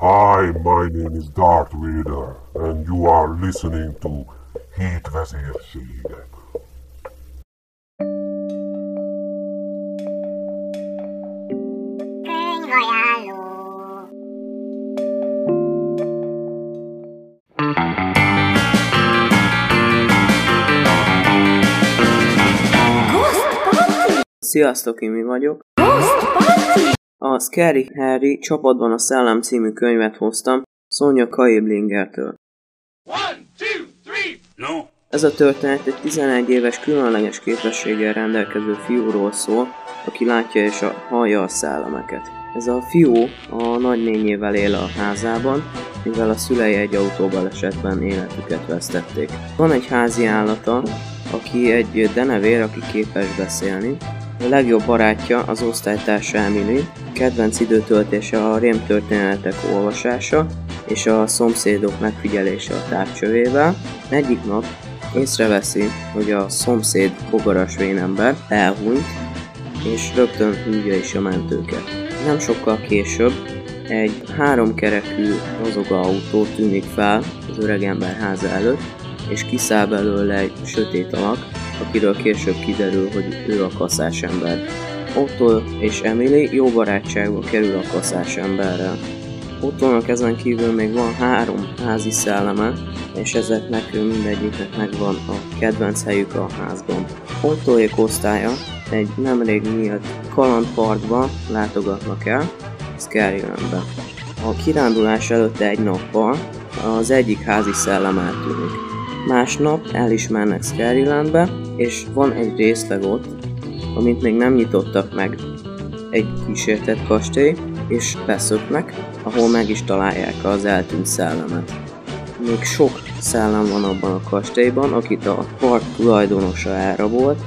Hi, my name is Darth Vader, and you are listening to Hét vezérségek. Könyvajánló. Sziasztok, én mi vagyok. A Scary Harry csapatban a Szellem című könyvet hoztam Sonja Kaiblingertől. No. Ez a történet egy 11 éves különleges képességgel rendelkező fiúról szól, aki látja és a, hallja a szellemeket. Ez a fiú a nagynényével él a házában, mivel a szülei egy autóbalesetben életüket vesztették. Van egy házi állata, aki egy denevér, aki képes beszélni. A legjobb barátja az osztálytársa Emily, kedvenc időtöltése a rémtörténetek olvasása és a szomszédok megfigyelése a távcsövével. Egyik nap észreveszi, hogy a szomszéd bogaras vénember elhunyt, és rögtön hívja is a mentőket. Nem sokkal később egy háromkerekű autó tűnik fel az öregember háza előtt, és kiszáll belőle egy sötét alak, akiről később kiderül, hogy ő a kaszás ember. Otto és Emily jó barátságba kerül a kaszás emberrel. Ottónak ezen kívül még van három házi szelleme, és ezeknek mindegyiknek megvan a kedvenc helyük a házban. Ottóék osztálya egy nemrég nyílt kalandparkba látogatnak el, Scarylandbe. A kirándulás előtt egy nappal az egyik házi szellem eltűnik. Másnap el is mennek Scarylandbe, és van egy részleg ott, amit még nem nyitottak meg. Egy kísértett kastély, és beszöknek, ahol meg is találják az eltűnt szellemet. Még sok szellem van abban a kastélyban, akit a park tulajdonosa elrabolt,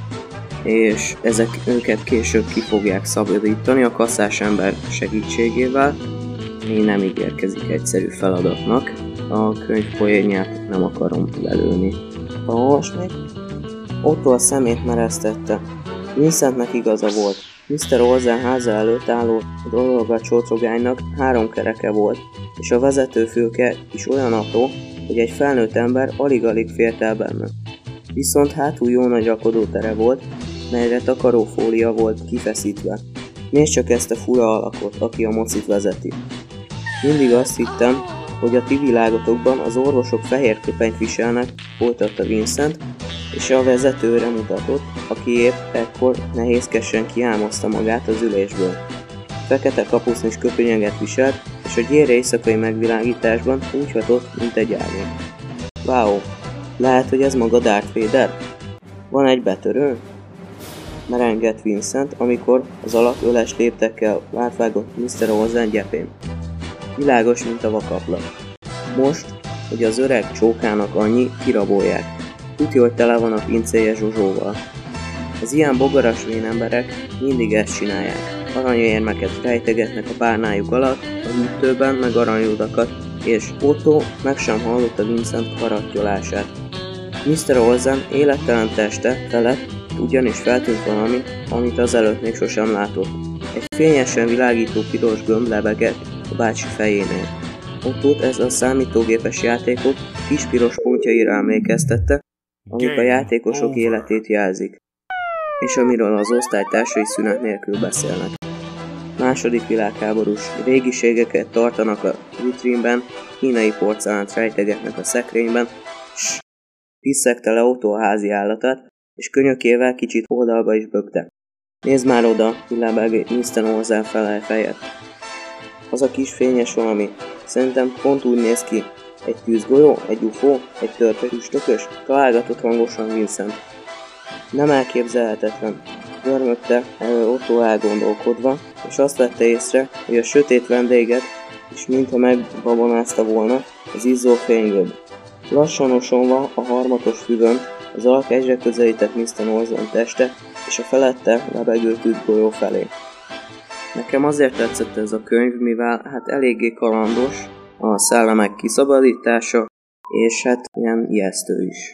és ezek őket később ki fogják szabadítani a kasszás ember segítségével, még nem ígérkezik egyszerű feladatnak. A könyv poénját nem akarom lelőni. Ha olvasnék, Otto a szemét mereztette. Vincentnek igaza volt. Mr. Olsen háza előtt álló csócogánynak három kereke volt, és a vezetőfülke is olyan apró, hogy egy felnőtt ember alig-alig fért el benne. Viszont hátul jó nagy rakodótere volt, melyre takarófólia volt kifeszítve. Nézd csak ezt a fura alakot, aki a mocit vezeti. Mindig azt hittem, hogy a ti világotokban az orvosok fehér köpenyt viselnek, folytatta Vincent, és a vezetőre mutatott, aki épp ekkor nehézkesen kiámozta magát az ülésből. Fekete kapusznis köpönyeget viselt, és a gyér éjszakai megvilágításban úgy hatott, mint egy árnyék. Wow, lehet, hogy ez maga Darth Vader? Van egy betörő? Merengett Vincent, amikor az alak öles léptekkel átvágott Mr. Olsen gyepén. Világos, mint a vakaplak. Most, hogy az öreg csókának annyi, kirabolják. Tudja, hogy tele van a pincéje Zsuzsóval. Az ilyen bogaras emberek mindig ezt csinálják. Aranyérmeket rejtegetnek a párnájuk alatt, a hűtőben meg aranyudakat, és Otto meg sem hallotta Vincent karattyolását. Mr. Olsen élettelen teste felett ugyanis feltűnt valami, amit azelőtt még sosem látott. Egy fényesen világító piros gömb lebegett a bácsi fejénél. Ottót ez a számítógépes játékok kis piros pontjaira emlékeztette, amik a játékosok életét jelzik, és amiről az osztálytársai szünet nélkül beszélnek. Második világháborús régiségeket tartanak a vitrínben, kínai porcelánt rejtegetnek a szekrényben, s piszegte le autó a házi állatát, és könyökével kicsit oldalba is bökte. Nézd már oda, lebeg Mr. hozzá fele fejet. Az a kis fényes valami, szerintem pont úgy néz ki. Egy tűzgolyó, egy UFO, egy törpe üstökös, találgatott hangosan Vincent. Nem elképzelhetetlen. Görmögte Otto elgondolkodva, és azt vette észre, hogy a sötét vendéget, és mintha megbabonázta volna, az izzó fénygöbb. Lassan osonva a harmatos füvön az alak egyre közelített Mr. Olsen teste, és a felette lebegő tűzgolyó felé. Nekem azért tetszett ez a könyv, mivel hát eléggé kalandos, a szellemek kiszabadítása, és hát ilyen ijesztő is.